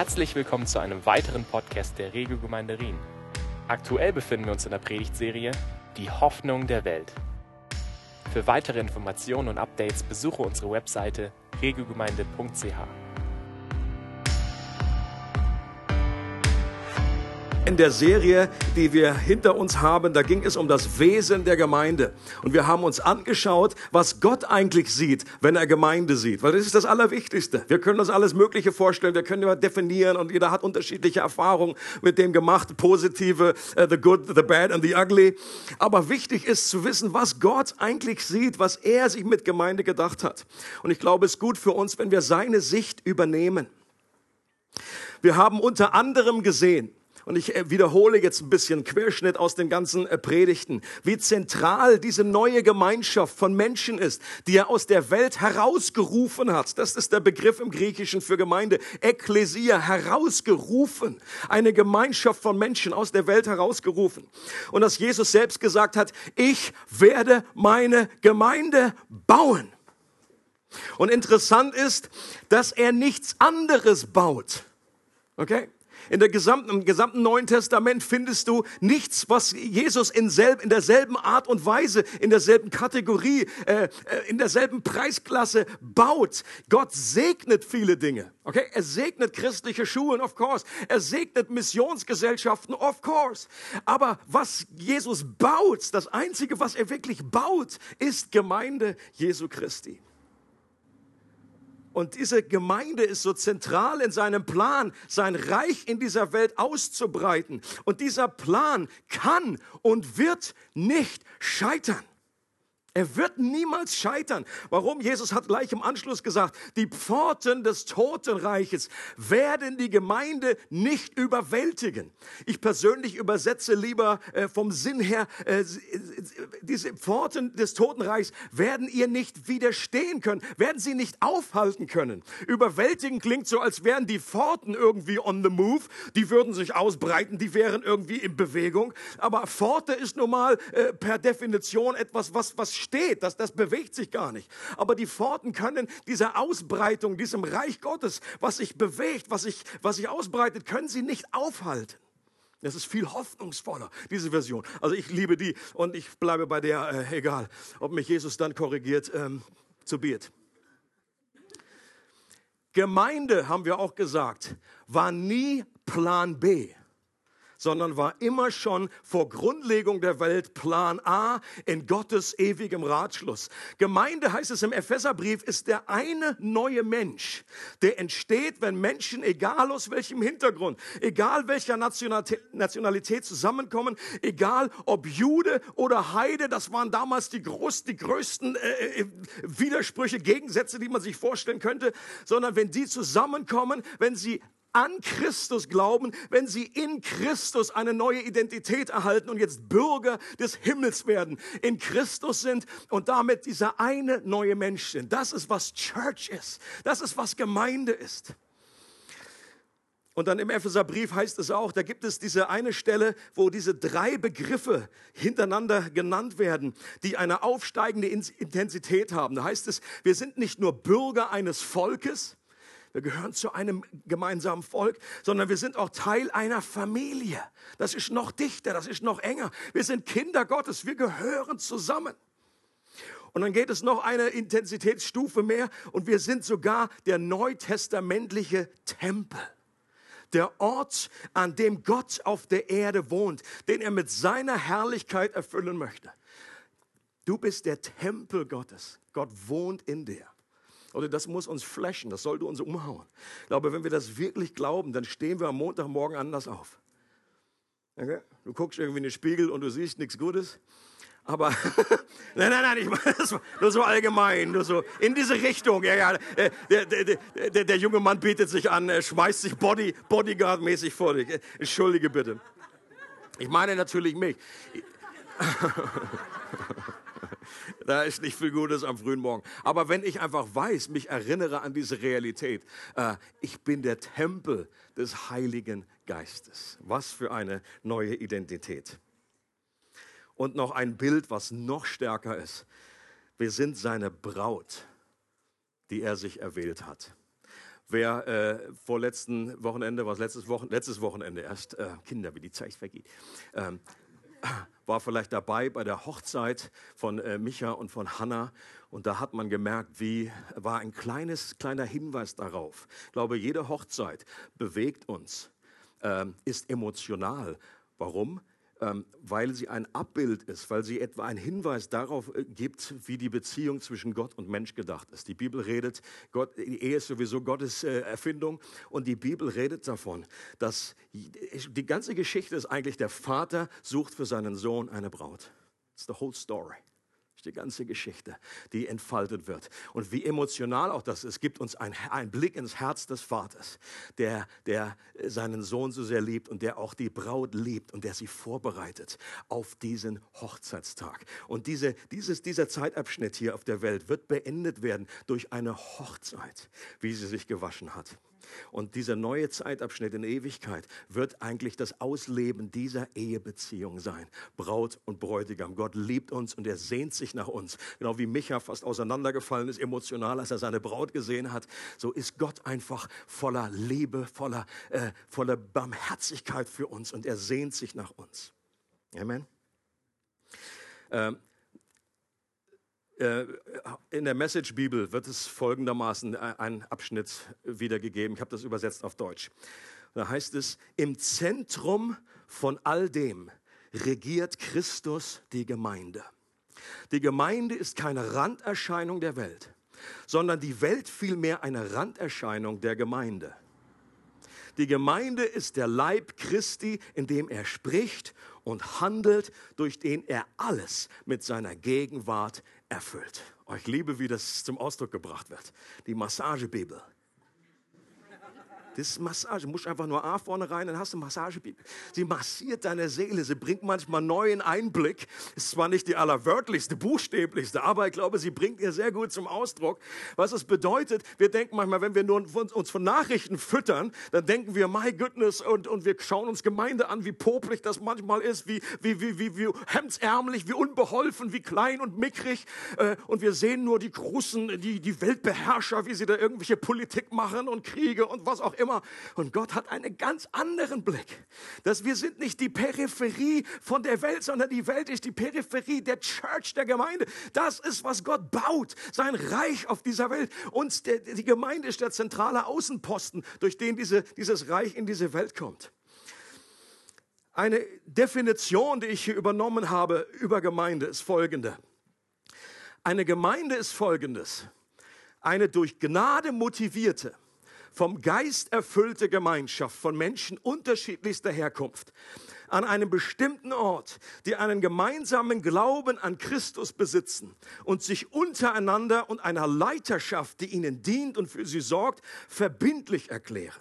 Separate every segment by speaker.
Speaker 1: Herzlich willkommen zu einem weiteren Podcast der Regiogemeinde Rien. Aktuell befinden wir uns in der Predigtserie Die Hoffnung der Welt. Für weitere Informationen und Updates besuche unsere Webseite regiogemeinde.ch.
Speaker 2: In der Serie, die wir hinter uns haben, da ging es um das Wesen der Gemeinde. Und wir haben uns angeschaut, was Gott eigentlich sieht, wenn er Gemeinde sieht. Weil das ist das Allerwichtigste. Wir können uns alles Mögliche vorstellen, wir können immer definieren und jeder hat unterschiedliche Erfahrungen mit dem gemacht. Positive, uh, the good, the bad and the ugly. Aber wichtig ist zu wissen, was Gott eigentlich sieht, was er sich mit Gemeinde gedacht hat. Und ich glaube, es ist gut für uns, wenn wir seine Sicht übernehmen. Wir haben unter anderem gesehen, und ich äh, wiederhole jetzt ein bisschen Querschnitt aus den ganzen äh, Predigten, wie zentral diese neue Gemeinschaft von Menschen ist, die er aus der Welt herausgerufen hat. Das ist der Begriff im Griechischen für Gemeinde. Ekklesia, herausgerufen. Eine Gemeinschaft von Menschen aus der Welt herausgerufen. Und dass Jesus selbst gesagt hat, ich werde meine Gemeinde bauen. Und interessant ist, dass er nichts anderes baut. Okay? In der gesamten, im gesamten Neuen Testament findest du nichts, was Jesus in, selb, in derselben Art und Weise, in derselben Kategorie, äh, äh, in derselben Preisklasse baut. Gott segnet viele Dinge. Okay, er segnet christliche Schulen, of course. Er segnet Missionsgesellschaften, of course. Aber was Jesus baut, das einzige, was er wirklich baut, ist Gemeinde Jesu Christi. Und diese Gemeinde ist so zentral in seinem Plan, sein Reich in dieser Welt auszubreiten. Und dieser Plan kann und wird nicht scheitern. Er wird niemals scheitern. Warum? Jesus hat gleich im Anschluss gesagt, die Pforten des Totenreiches werden die Gemeinde nicht überwältigen. Ich persönlich übersetze lieber äh, vom Sinn her, äh, diese Pforten des Totenreichs werden ihr nicht widerstehen können, werden sie nicht aufhalten können. Überwältigen klingt so, als wären die Pforten irgendwie on the move, die würden sich ausbreiten, die wären irgendwie in Bewegung. Aber Pforte ist nun mal äh, per Definition etwas, was, was steht, das, das bewegt sich gar nicht. Aber die Pforten können diese Ausbreitung, diesem Reich Gottes, was sich bewegt, was sich, was sich ausbreitet, können sie nicht aufhalten. Das ist viel hoffnungsvoller, diese Version. Also ich liebe die und ich bleibe bei der, äh, egal, ob mich Jesus dann korrigiert, ähm, zu Biet. Gemeinde, haben wir auch gesagt, war nie Plan B sondern war immer schon vor Grundlegung der Welt Plan A in Gottes ewigem Ratschluss. Gemeinde heißt es im Epheserbrief, ist der eine neue Mensch, der entsteht, wenn Menschen, egal aus welchem Hintergrund, egal welcher Nationalität zusammenkommen, egal ob Jude oder Heide, das waren damals die, groß, die größten äh, äh Widersprüche, Gegensätze, die man sich vorstellen könnte, sondern wenn die zusammenkommen, wenn sie an Christus glauben, wenn sie in Christus eine neue Identität erhalten und jetzt Bürger des Himmels werden, in Christus sind und damit dieser eine neue Mensch sind. Das ist, was Church ist. Das ist, was Gemeinde ist. Und dann im Epheserbrief heißt es auch, da gibt es diese eine Stelle, wo diese drei Begriffe hintereinander genannt werden, die eine aufsteigende Intensität haben. Da heißt es, wir sind nicht nur Bürger eines Volkes, wir gehören zu einem gemeinsamen Volk, sondern wir sind auch Teil einer Familie. Das ist noch dichter, das ist noch enger. Wir sind Kinder Gottes, wir gehören zusammen. Und dann geht es noch eine Intensitätsstufe mehr und wir sind sogar der neutestamentliche Tempel. Der Ort, an dem Gott auf der Erde wohnt, den er mit seiner Herrlichkeit erfüllen möchte. Du bist der Tempel Gottes. Gott wohnt in dir. Oder das muss uns flashen, das sollte uns umhauen. Ich glaube, wenn wir das wirklich glauben, dann stehen wir am Montagmorgen anders auf. Okay? Du guckst irgendwie in den Spiegel und du siehst nichts Gutes. Aber, nein, nein, nein, ich meine das nur so allgemein, nur so in diese Richtung. Ja, ja, äh, der, der, der, der junge Mann bietet sich an, schmeißt sich Body, Bodyguard-mäßig vor dich. Entschuldige bitte. Ich meine natürlich mich. da ist nicht viel Gutes am frühen Morgen. Aber wenn ich einfach weiß, mich erinnere an diese Realität, äh, ich bin der Tempel des Heiligen Geistes. Was für eine neue Identität. Und noch ein Bild, was noch stärker ist. Wir sind seine Braut, die er sich erwählt hat. Wer äh, vorletzten Wochenende, was letztes, Wochen, letztes Wochenende erst, äh, Kinder, wie die Zeit vergeht, ähm, war vielleicht dabei bei der Hochzeit von äh, Micha und von Hannah und da hat man gemerkt, wie war ein kleines kleiner Hinweis darauf. Ich glaube, jede Hochzeit bewegt uns, äh, ist emotional. Warum? Ähm, weil sie ein Abbild ist, weil sie etwa einen Hinweis darauf äh, gibt, wie die Beziehung zwischen Gott und Mensch gedacht ist. Die Bibel redet, Gott, die Ehe ist sowieso Gottes äh, Erfindung und die Bibel redet davon, dass die ganze Geschichte ist eigentlich, der Vater sucht für seinen Sohn eine Braut. It's the whole story die ganze Geschichte, die entfaltet wird. Und wie emotional auch das ist, gibt uns einen Blick ins Herz des Vaters, der, der seinen Sohn so sehr liebt und der auch die Braut liebt und der sie vorbereitet auf diesen Hochzeitstag. Und diese, dieses, dieser Zeitabschnitt hier auf der Welt wird beendet werden durch eine Hochzeit, wie sie sich gewaschen hat. Und dieser neue Zeitabschnitt in Ewigkeit wird eigentlich das Ausleben dieser Ehebeziehung sein. Braut und Bräutigam. Gott liebt uns und er sehnt sich nach uns. Genau wie Micha fast auseinandergefallen ist, emotional, als er seine Braut gesehen hat. So ist Gott einfach voller Liebe, voller, äh, voller Barmherzigkeit für uns und er sehnt sich nach uns. Amen. Ähm, äh, in der Message-Bibel wird es folgendermaßen äh, ein Abschnitt wiedergegeben. Ich habe das übersetzt auf Deutsch. Da heißt es, im Zentrum von all dem regiert Christus die Gemeinde. Die Gemeinde ist keine Randerscheinung der Welt, sondern die Welt vielmehr eine Randerscheinung der Gemeinde. Die Gemeinde ist der Leib Christi, in dem er spricht und handelt, durch den er alles mit seiner Gegenwart erfüllt. Ich liebe, wie das zum Ausdruck gebracht wird. Die Massagebibel. Das ist Massage. Du musst einfach nur A vorne rein, dann hast du Massagebibel. Sie massiert deine Seele. Sie bringt manchmal neuen Einblick. Ist zwar nicht die allerwörtlichste, buchstäblichste, aber ich glaube, sie bringt ihr sehr gut zum Ausdruck, was es bedeutet. Wir denken manchmal, wenn wir nur uns von Nachrichten füttern, dann denken wir, my goodness, und, und wir schauen uns Gemeinde an, wie popelig das manchmal ist, wie, wie, wie, wie, wie hemdsärmlich, wie unbeholfen, wie klein und mickrig. Äh, und wir sehen nur die großen, die, die Weltbeherrscher, wie sie da irgendwelche Politik machen und Kriege und was auch immer. Und Gott hat einen ganz anderen Blick. Dass wir sind nicht die Peripherie von der Welt, sondern die Welt ist die Peripherie der Church, der Gemeinde. Das ist, was Gott baut, sein Reich auf dieser Welt. Und der, die Gemeinde ist der zentrale Außenposten, durch den diese, dieses Reich in diese Welt kommt. Eine Definition, die ich hier übernommen habe über Gemeinde, ist folgende. Eine Gemeinde ist folgendes. Eine durch Gnade motivierte, vom Geist erfüllte Gemeinschaft von Menschen unterschiedlichster Herkunft an einem bestimmten Ort, die einen gemeinsamen Glauben an Christus besitzen und sich untereinander und einer Leiterschaft, die ihnen dient und für sie sorgt, verbindlich erklären.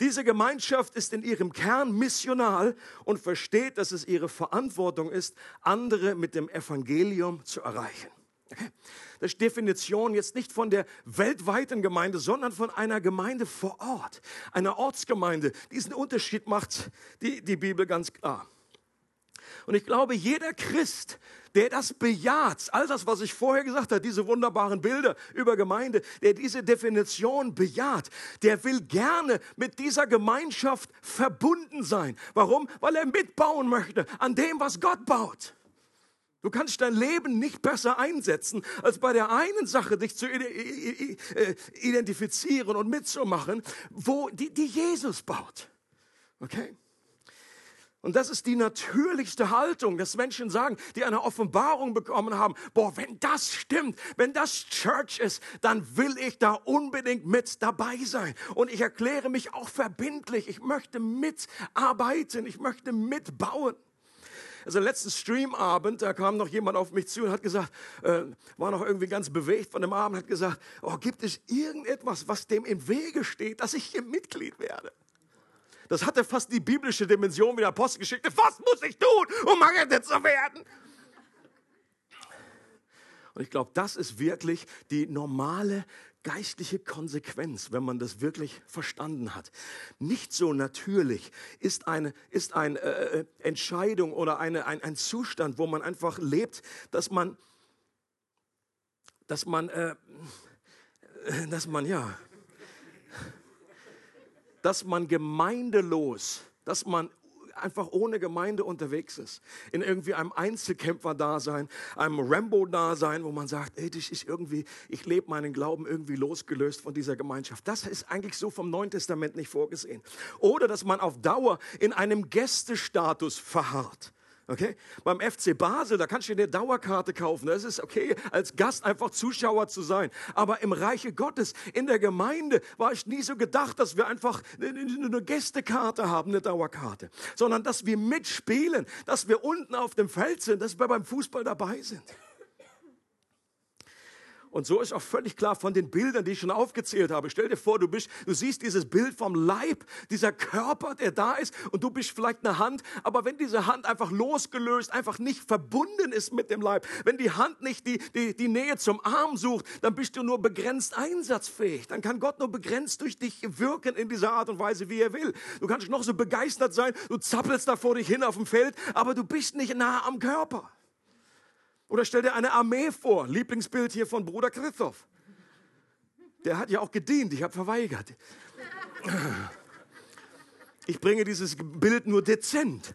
Speaker 2: Diese Gemeinschaft ist in ihrem Kern missional und versteht, dass es ihre Verantwortung ist, andere mit dem Evangelium zu erreichen. Das ist Definition jetzt nicht von der weltweiten Gemeinde, sondern von einer Gemeinde vor Ort, einer Ortsgemeinde. Diesen Unterschied macht die, die Bibel ganz klar. Und ich glaube, jeder Christ, der das bejaht, all das, was ich vorher gesagt habe, diese wunderbaren Bilder über Gemeinde, der diese Definition bejaht, der will gerne mit dieser Gemeinschaft verbunden sein. Warum? Weil er mitbauen möchte an dem, was Gott baut. Du kannst dein Leben nicht besser einsetzen, als bei der einen Sache dich zu äh, identifizieren und mitzumachen, wo die, die Jesus baut. Okay? Und das ist die natürlichste Haltung, dass Menschen sagen, die eine Offenbarung bekommen haben, boah, wenn das stimmt, wenn das Church ist, dann will ich da unbedingt mit dabei sein. Und ich erkläre mich auch verbindlich. Ich möchte mitarbeiten, ich möchte mitbauen. Also letzten Streamabend, da kam noch jemand auf mich zu und hat gesagt, äh, war noch irgendwie ganz bewegt von dem Abend, hat gesagt, oh, gibt es irgendetwas, was dem im Wege steht, dass ich hier Mitglied werde? Das hatte fast die biblische Dimension wie der Apostelgeschichte. Was muss ich tun, um errettet zu werden? Und ich glaube, das ist wirklich die normale geistliche Konsequenz, wenn man das wirklich verstanden hat. Nicht so natürlich ist eine, ist eine äh, äh, Entscheidung oder eine, ein, ein Zustand, wo man einfach lebt, dass man, dass man, äh, dass man, ja, dass man gemeindelos, dass man einfach ohne Gemeinde unterwegs ist. In irgendwie einem Einzelkämpfer-Dasein, einem Rambo-Dasein, wo man sagt, ey, ich, ich irgendwie, ich lebe meinen Glauben irgendwie losgelöst von dieser Gemeinschaft. Das ist eigentlich so vom Neuen Testament nicht vorgesehen. Oder dass man auf Dauer in einem Gästestatus verharrt. Okay? Beim FC Basel, da kannst du dir eine Dauerkarte kaufen. Das ist okay, als Gast einfach Zuschauer zu sein. Aber im Reiche Gottes, in der Gemeinde, war ich nie so gedacht, dass wir einfach eine Gästekarte haben, eine Dauerkarte. Sondern, dass wir mitspielen, dass wir unten auf dem Feld sind, dass wir beim Fußball dabei sind. Und so ist auch völlig klar von den Bildern, die ich schon aufgezählt habe. Stell dir vor, du bist, du siehst dieses Bild vom Leib, dieser Körper, der da ist, und du bist vielleicht eine Hand, aber wenn diese Hand einfach losgelöst, einfach nicht verbunden ist mit dem Leib, wenn die Hand nicht die, die, die Nähe zum Arm sucht, dann bist du nur begrenzt einsatzfähig. Dann kann Gott nur begrenzt durch dich wirken in dieser Art und Weise, wie er will. Du kannst noch so begeistert sein, du zappelst da vor dich hin auf dem Feld, aber du bist nicht nah am Körper. Oder stell dir eine Armee vor, Lieblingsbild hier von Bruder Christoph. Der hat ja auch gedient, ich habe verweigert. Ich bringe dieses Bild nur dezent.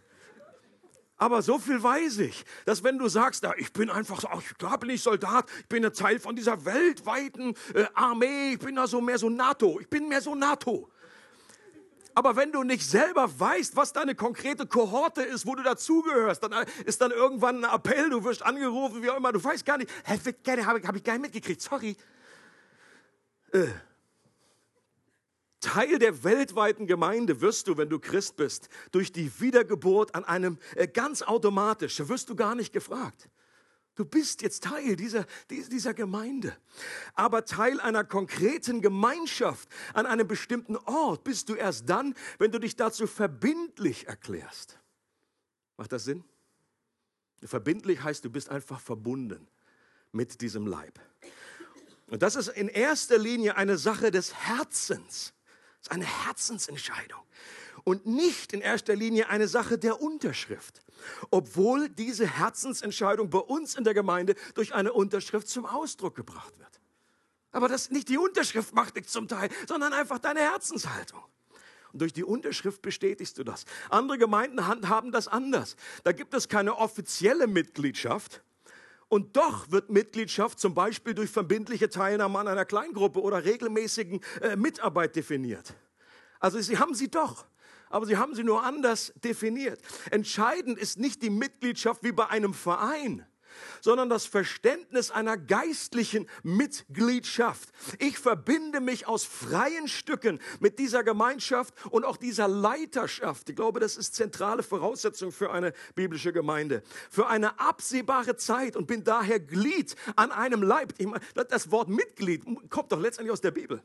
Speaker 2: Aber so viel weiß ich, dass wenn du sagst, ja, ich bin einfach so, ich bin nicht Soldat, ich bin ein Teil von dieser weltweiten äh, Armee, ich bin da so mehr so NATO, ich bin mehr so NATO. Aber wenn du nicht selber weißt, was deine konkrete Kohorte ist, wo du dazugehörst, dann äh, ist dann irgendwann ein Appell, du wirst angerufen, wie auch immer, du weißt gar nicht, habe ich, hab ich gar nicht mitgekriegt, sorry. Äh. Teil der weltweiten Gemeinde wirst du, wenn du Christ bist, durch die Wiedergeburt an einem äh, ganz automatisch, wirst du gar nicht gefragt. Du bist jetzt Teil dieser, dieser Gemeinde. Aber Teil einer konkreten Gemeinschaft an einem bestimmten Ort bist du erst dann, wenn du dich dazu verbindlich erklärst. Macht das Sinn? Verbindlich heißt, du bist einfach verbunden mit diesem Leib. Und das ist in erster Linie eine Sache des Herzens. Das ist eine Herzensentscheidung und nicht in erster Linie eine Sache der Unterschrift, obwohl diese Herzensentscheidung bei uns in der Gemeinde durch eine Unterschrift zum Ausdruck gebracht wird. Aber das nicht die Unterschrift macht dich zum Teil, sondern einfach deine Herzenshaltung. Und durch die Unterschrift bestätigst du das. Andere Gemeinden haben das anders. Da gibt es keine offizielle Mitgliedschaft, und doch wird Mitgliedschaft zum Beispiel durch verbindliche Teilnahme an einer Kleingruppe oder regelmäßigen äh, Mitarbeit definiert. Also sie haben sie doch aber sie haben sie nur anders definiert. Entscheidend ist nicht die Mitgliedschaft wie bei einem Verein, sondern das Verständnis einer geistlichen Mitgliedschaft. Ich verbinde mich aus freien Stücken mit dieser Gemeinschaft und auch dieser Leiterschaft. Ich glaube, das ist zentrale Voraussetzung für eine biblische Gemeinde. Für eine absehbare Zeit und bin daher Glied an einem Leib. Das Wort Mitglied kommt doch letztendlich aus der Bibel.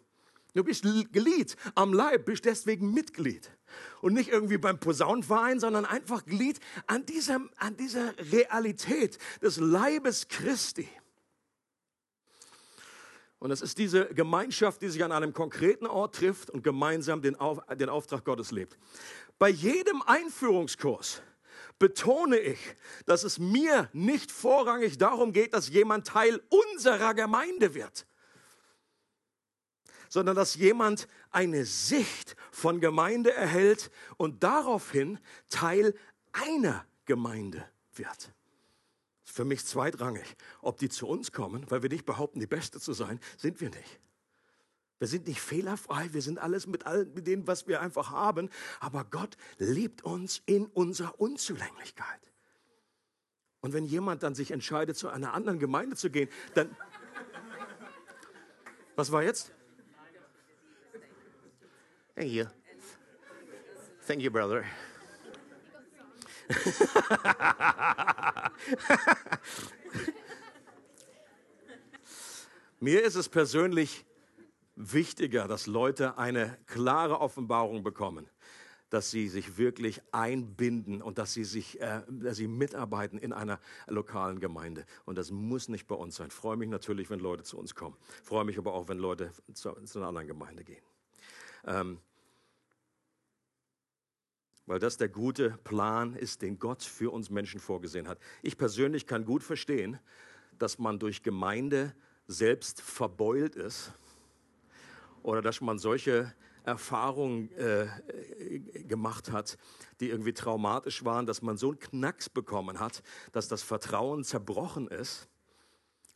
Speaker 2: Du bist Glied am Leib, bist deswegen Mitglied. Und nicht irgendwie beim Posaunenverein, sondern einfach Glied an dieser, an dieser Realität des Leibes Christi. Und es ist diese Gemeinschaft, die sich an einem konkreten Ort trifft und gemeinsam den, Auf, den Auftrag Gottes lebt. Bei jedem Einführungskurs betone ich, dass es mir nicht vorrangig darum geht, dass jemand Teil unserer Gemeinde wird sondern dass jemand eine Sicht von Gemeinde erhält und daraufhin Teil einer Gemeinde wird. Für mich zweitrangig. Ob die zu uns kommen, weil wir nicht behaupten, die Beste zu sein, sind wir nicht. Wir sind nicht fehlerfrei, wir sind alles mit, all, dem, was wir einfach haben, aber Gott liebt uns in unserer Unzulänglichkeit. Und wenn jemand dann sich entscheidet, zu einer anderen Gemeinde zu gehen, dann... Was war jetzt?
Speaker 3: Thank you. Thank you, brother.
Speaker 2: Mir ist es persönlich wichtiger, dass Leute eine klare Offenbarung bekommen, dass sie sich wirklich einbinden und dass sie sich, äh, dass sie mitarbeiten in einer lokalen Gemeinde. Und das muss nicht bei uns sein. Ich freue mich natürlich, wenn Leute zu uns kommen. Ich freue mich aber auch, wenn Leute zu, zu einer anderen Gemeinde gehen. Ähm, weil das der gute Plan ist, den Gott für uns Menschen vorgesehen hat. Ich persönlich kann gut verstehen, dass man durch Gemeinde selbst verbeult ist oder dass man solche Erfahrungen äh, gemacht hat, die irgendwie traumatisch waren, dass man so einen Knacks bekommen hat, dass das Vertrauen zerbrochen ist,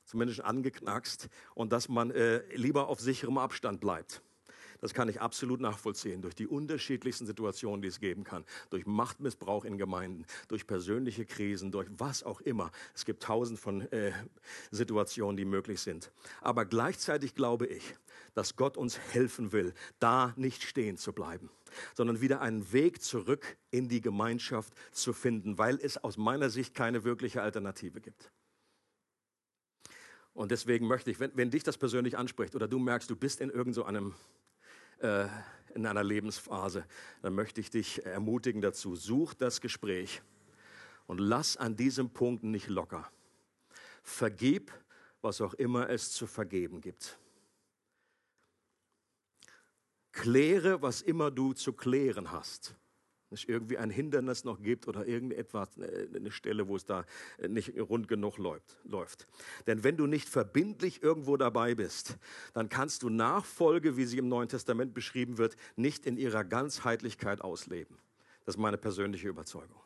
Speaker 2: zumindest angeknackst, und dass man äh, lieber auf sicherem Abstand bleibt. Das kann ich absolut nachvollziehen, durch die unterschiedlichsten Situationen, die es geben kann, durch Machtmissbrauch in Gemeinden, durch persönliche Krisen, durch was auch immer. Es gibt tausend von äh, Situationen, die möglich sind. Aber gleichzeitig glaube ich, dass Gott uns helfen will, da nicht stehen zu bleiben sondern wieder einen Weg zurück in die Gemeinschaft zu finden, weil es aus meiner Sicht keine wirkliche Alternative gibt. Und deswegen möchte ich, wenn, wenn dich das persönlich anspricht oder du merkst, du bist in irgendeinem so äh, in einer Lebensphase, dann möchte ich dich ermutigen dazu, such das Gespräch und lass an diesem Punkt nicht locker. Vergib, was auch immer es zu vergeben gibt. Kläre, was immer du zu klären hast es irgendwie ein Hindernis noch gibt oder irgendetwas, äh, eine Stelle, wo es da äh, nicht rund genug läuft. Denn wenn du nicht verbindlich irgendwo dabei bist, dann kannst du Nachfolge, wie sie im Neuen Testament beschrieben wird, nicht in ihrer Ganzheitlichkeit ausleben. Das ist meine persönliche Überzeugung.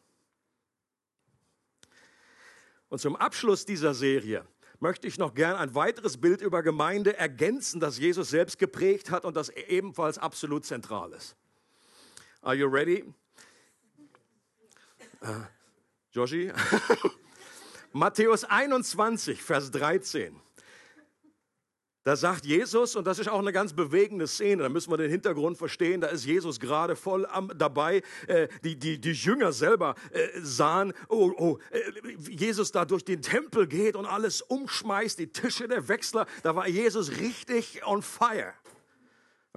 Speaker 2: Und zum Abschluss dieser Serie möchte ich noch gern ein weiteres Bild über Gemeinde ergänzen, das Jesus selbst geprägt hat und das ebenfalls absolut zentral ist. Are you ready? Joshi? Matthäus 21, Vers 13. Da sagt Jesus, und das ist auch eine ganz bewegende Szene, da müssen wir den Hintergrund verstehen, da ist Jesus gerade voll am, dabei, äh, die, die, die Jünger selber äh, sahen, oh, oh, äh, Jesus da durch den Tempel geht und alles umschmeißt, die Tische der Wechsler, da war Jesus richtig on fire.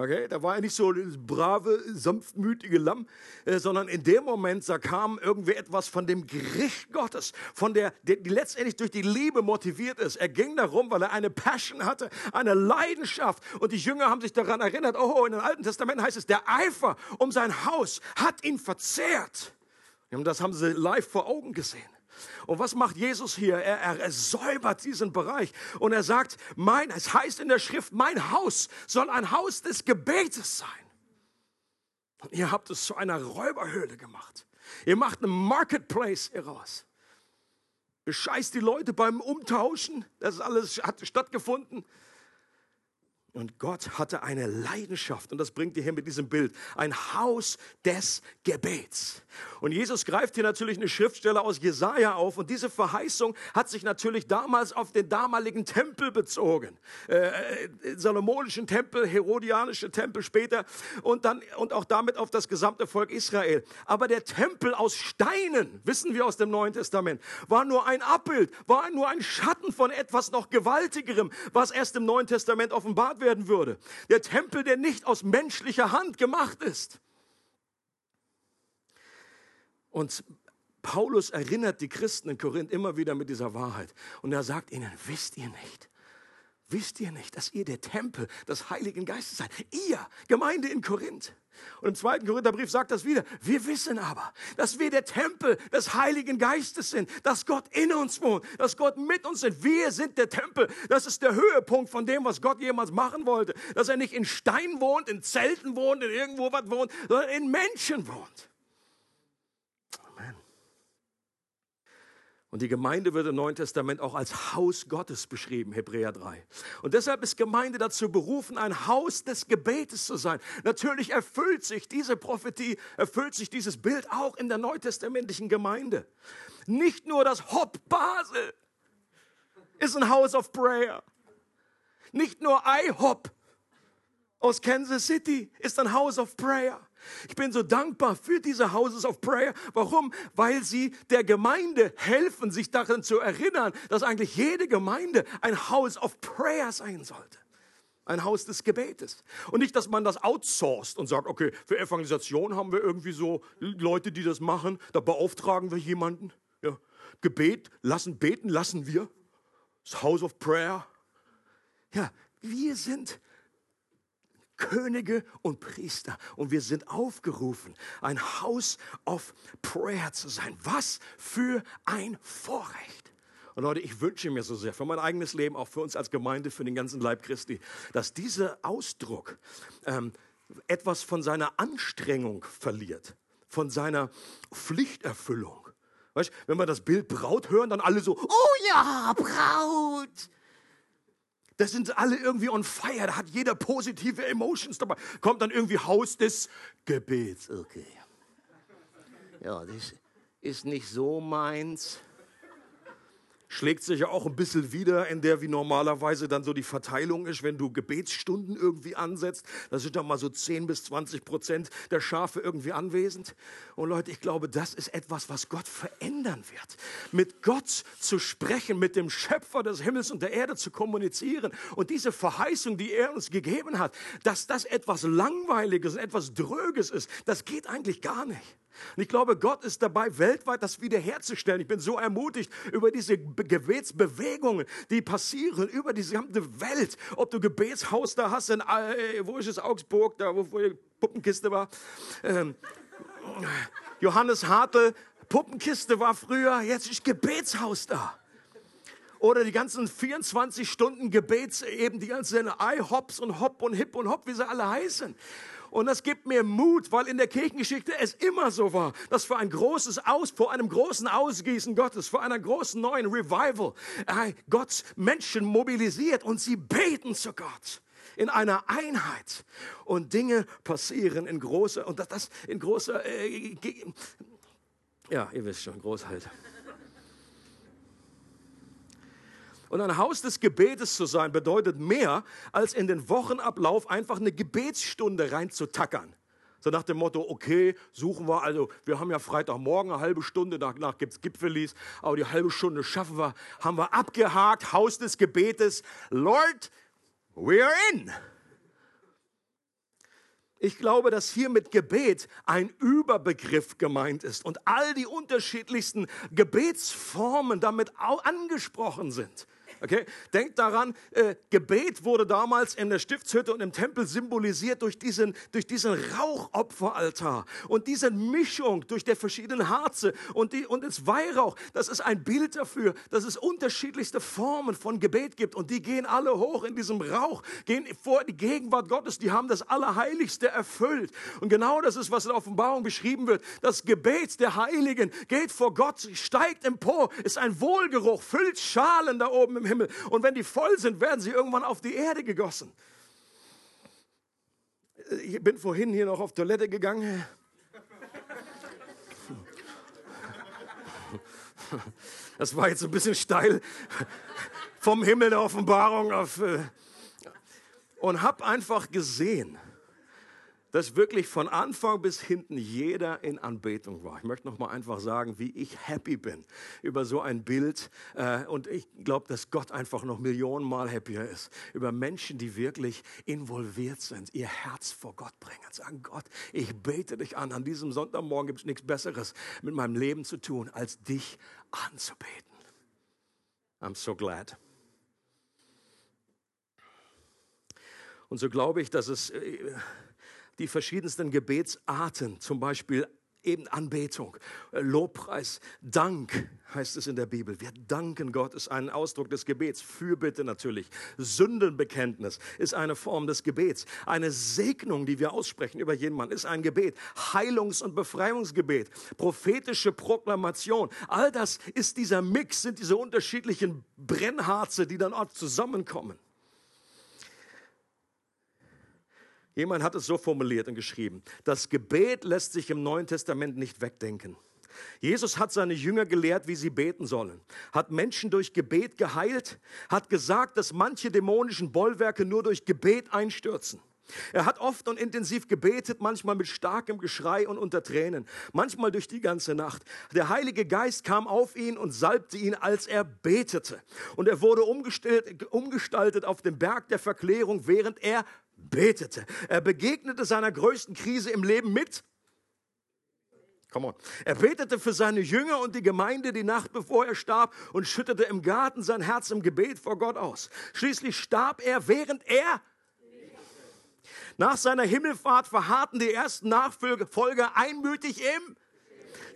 Speaker 2: Okay, da war er nicht so das brave, sanftmütige Lamm, äh, sondern in dem Moment, da kam irgendwie etwas von dem Gericht Gottes, von der, der, die letztendlich durch die Liebe motiviert ist. Er ging darum, weil er eine Passion hatte, eine Leidenschaft. Und die Jünger haben sich daran erinnert, oh, in dem Alten Testament heißt es, der Eifer um sein Haus hat ihn verzehrt. Und das haben sie live vor Augen gesehen. Und was macht Jesus hier? Er, er, er säubert diesen Bereich und er sagt, mein, es heißt in der Schrift, mein Haus soll ein Haus des Gebetes sein. Und ihr habt es zu einer Räuberhöhle gemacht. Ihr macht einen Marketplace heraus. Bescheißt die Leute beim Umtauschen. Das alles hat stattgefunden. Und Gott hatte eine Leidenschaft, und das bringt ihr hier mit diesem Bild, ein Haus des Gebets. Und Jesus greift hier natürlich eine Schriftstelle aus Jesaja auf, und diese Verheißung hat sich natürlich damals auf den damaligen Tempel bezogen. Äh, äh Salomonischen Tempel, Herodianische Tempel später, und dann, und auch damit auf das gesamte Volk Israel. Aber der Tempel aus Steinen, wissen wir aus dem Neuen Testament, war nur ein Abbild, war nur ein Schatten von etwas noch Gewaltigerem, was erst im Neuen Testament offenbart werden würde. Der Tempel, der nicht aus menschlicher Hand gemacht ist. Und Paulus erinnert die Christen in Korinth immer wieder mit dieser Wahrheit. Und er sagt ihnen, wisst ihr nicht, wisst ihr nicht, dass ihr der Tempel des Heiligen Geistes seid? Ihr, Gemeinde in Korinth. Und im zweiten Korintherbrief sagt das wieder. Wir wissen aber, dass wir der Tempel des Heiligen Geistes sind, dass Gott in uns wohnt, dass Gott mit uns ist. Wir sind der Tempel. Das ist der Höhepunkt von dem, was Gott jemals machen wollte. Dass er nicht in Stein wohnt, in Zelten wohnt, in irgendwo was wohnt, sondern in Menschen wohnt. Und die Gemeinde wird im Neuen Testament auch als Haus Gottes beschrieben, Hebräer 3. Und deshalb ist Gemeinde dazu berufen, ein Haus des Gebetes zu sein. Natürlich erfüllt sich diese Prophetie, erfüllt sich dieses Bild auch in der neutestamentlichen Gemeinde. Nicht nur das Hop Basel ist ein House of Prayer. Nicht nur IHOP aus Kansas City ist ein House of Prayer. Ich bin so dankbar für diese Houses of Prayer. Warum? Weil sie der Gemeinde helfen, sich daran zu erinnern, dass eigentlich jede Gemeinde ein House of Prayer sein sollte. Ein Haus des Gebetes. Und nicht, dass man das outsourced und sagt, okay, für Evangelisation haben wir irgendwie so Leute, die das machen, da beauftragen wir jemanden. Ja. Gebet lassen, beten lassen wir. Das House of Prayer. Ja, wir sind Könige und Priester. Und wir sind aufgerufen, ein House of Prayer zu sein. Was für ein Vorrecht. Und Leute, ich wünsche mir so sehr für mein eigenes Leben, auch für uns als Gemeinde, für den ganzen Leib Christi, dass dieser Ausdruck ähm, etwas von seiner Anstrengung verliert, von seiner Pflichterfüllung. Weißt, wenn wir das Bild Braut hören, dann alle so, oh ja, Braut. Das sind alle irgendwie on fire, da hat jeder positive Emotions dabei. Kommt dann irgendwie Haus des Gebets. Okay. Ja, das ist nicht so meins schlägt sich ja auch ein bisschen wieder in der, wie normalerweise dann so die Verteilung ist, wenn du Gebetsstunden irgendwie ansetzt. Da sind dann mal so 10 bis 20 Prozent der Schafe irgendwie anwesend. Und Leute, ich glaube, das ist etwas, was Gott verändern wird. Mit Gott zu sprechen, mit dem Schöpfer des Himmels und der Erde zu kommunizieren und diese Verheißung, die er uns gegeben hat, dass das etwas Langweiliges, etwas Dröges ist, das geht eigentlich gar nicht. Und ich glaube, Gott ist dabei, weltweit das wiederherzustellen. Ich bin so ermutigt über diese Gebetsbewegungen, die passieren über die gesamte Welt. Ob du Gebetshaus da hast, in, äh, wo ist es, Augsburg, da wo, wo die Puppenkiste war. Ähm, Johannes Hartl, Puppenkiste war früher, jetzt ist Gebetshaus da oder die ganzen 24 Stunden Gebets, eben die ganzen I-Hops und Hop und Hip und Hop, wie sie alle heißen. Und das gibt mir Mut, weil in der Kirchengeschichte es immer so war, dass vor ein großes Aus, vor einem großen Ausgießen Gottes, vor einer großen neuen Revival, äh, Gott Menschen mobilisiert und sie beten zu Gott in einer Einheit. Und Dinge passieren in großer und das in großer äh, ja ihr wisst schon groß Und ein Haus des Gebetes zu sein bedeutet mehr, als in den Wochenablauf einfach eine Gebetsstunde reinzutackern. So nach dem Motto, okay, suchen wir, also wir haben ja Freitagmorgen eine halbe Stunde, danach gibt es Gipfelis, aber die halbe Stunde schaffen wir, haben wir abgehakt, Haus des Gebetes. Lord, we are in. Ich glaube, dass hier mit Gebet ein Überbegriff gemeint ist und all die unterschiedlichsten Gebetsformen damit angesprochen sind. Okay? Denkt daran, äh, Gebet wurde damals in der Stiftshütte und im Tempel symbolisiert durch diesen, durch diesen Rauchopferaltar und diese Mischung durch der verschiedenen Harze und, die, und das Weihrauch. Das ist ein Bild dafür, dass es unterschiedlichste Formen von Gebet gibt und die gehen alle hoch in diesem Rauch, gehen vor die Gegenwart Gottes, die haben das Allerheiligste erfüllt. Und genau das ist, was in der Offenbarung beschrieben wird. Das Gebet der Heiligen geht vor Gott, steigt empor, ist ein Wohlgeruch, füllt Schalen da oben im Himmel. Und wenn die voll sind, werden sie irgendwann auf die Erde gegossen. Ich bin vorhin hier noch auf Toilette gegangen. Das war jetzt ein bisschen steil vom Himmel der Offenbarung auf, äh, und habe einfach gesehen, dass wirklich von Anfang bis hinten jeder in Anbetung war. Ich möchte noch mal einfach sagen, wie ich happy bin über so ein Bild. Äh, und ich glaube, dass Gott einfach noch Millionenmal happier ist über Menschen, die wirklich involviert sind, ihr Herz vor Gott bringen. Sagen, Gott, ich bete dich an. An diesem Sonntagmorgen gibt es nichts Besseres mit meinem Leben zu tun, als dich anzubeten. I'm so glad. Und so glaube ich, dass es äh, die verschiedensten Gebetsarten, zum Beispiel eben Anbetung, äh, Lobpreis, Dank heißt es in der Bibel. Wir danken Gott ist ein Ausdruck des Gebets. Fürbitte natürlich. Sündenbekenntnis ist eine Form des Gebets. Eine Segnung, die wir aussprechen über jemanden, ist ein Gebet. Heilungs- und Befreiungsgebet, prophetische Proklamation. All das ist dieser Mix, sind diese unterschiedlichen Brennharze, die dann oft zusammenkommen. Jemand hat es so formuliert und geschrieben, das Gebet lässt sich im Neuen Testament nicht wegdenken. Jesus hat seine Jünger gelehrt, wie sie beten sollen, hat Menschen durch Gebet geheilt, hat gesagt, dass manche dämonischen Bollwerke nur durch Gebet einstürzen. Er hat oft und intensiv gebetet, manchmal mit starkem Geschrei und unter Tränen, manchmal durch die ganze Nacht. Der Heilige Geist kam auf ihn und salbte ihn, als er betete. Und er wurde umgestaltet auf dem Berg der Verklärung, während er betete. Er begegnete seiner größten Krise im Leben mit Come on. Er betete für seine Jünger und die Gemeinde die Nacht bevor er starb und schüttete im Garten sein Herz im Gebet vor Gott aus. Schließlich starb er, während er nach seiner Himmelfahrt verharrten die ersten Nachfolger einmütig im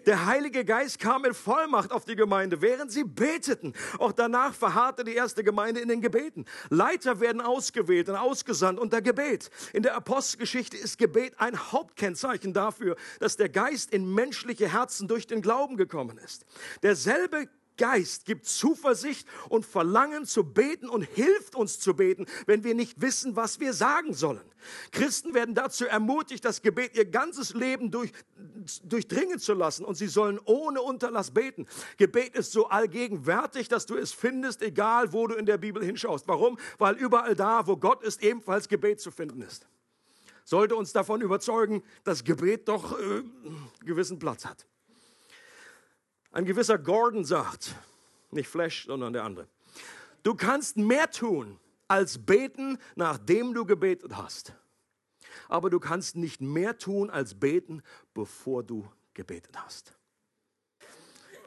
Speaker 2: Der Heilige Geist kam in Vollmacht auf die Gemeinde, während sie beteten. Auch danach verharrte die erste Gemeinde in den Gebeten. Leiter werden ausgewählt und ausgesandt unter Gebet. In der Apostelgeschichte ist Gebet ein Hauptkennzeichen dafür, dass der Geist in menschliche Herzen durch den Glauben gekommen ist. Derselbe Geist gibt Zuversicht und Verlangen zu beten und hilft uns zu beten, wenn wir nicht wissen, was wir sagen sollen. Christen werden dazu ermutigt, das Gebet ihr ganzes Leben durch, durchdringen zu lassen und sie sollen ohne Unterlass beten. Gebet ist so allgegenwärtig, dass du es findest, egal wo du in der Bibel hinschaust. Warum? Weil überall da, wo Gott ist, ebenfalls Gebet zu finden ist. Sollte uns davon überzeugen, dass Gebet doch äh, gewissen Platz hat. Ein gewisser Gordon sagt, nicht Flash, sondern der andere, du kannst mehr tun als beten, nachdem du gebetet hast. Aber du kannst nicht mehr tun als beten, bevor du gebetet hast.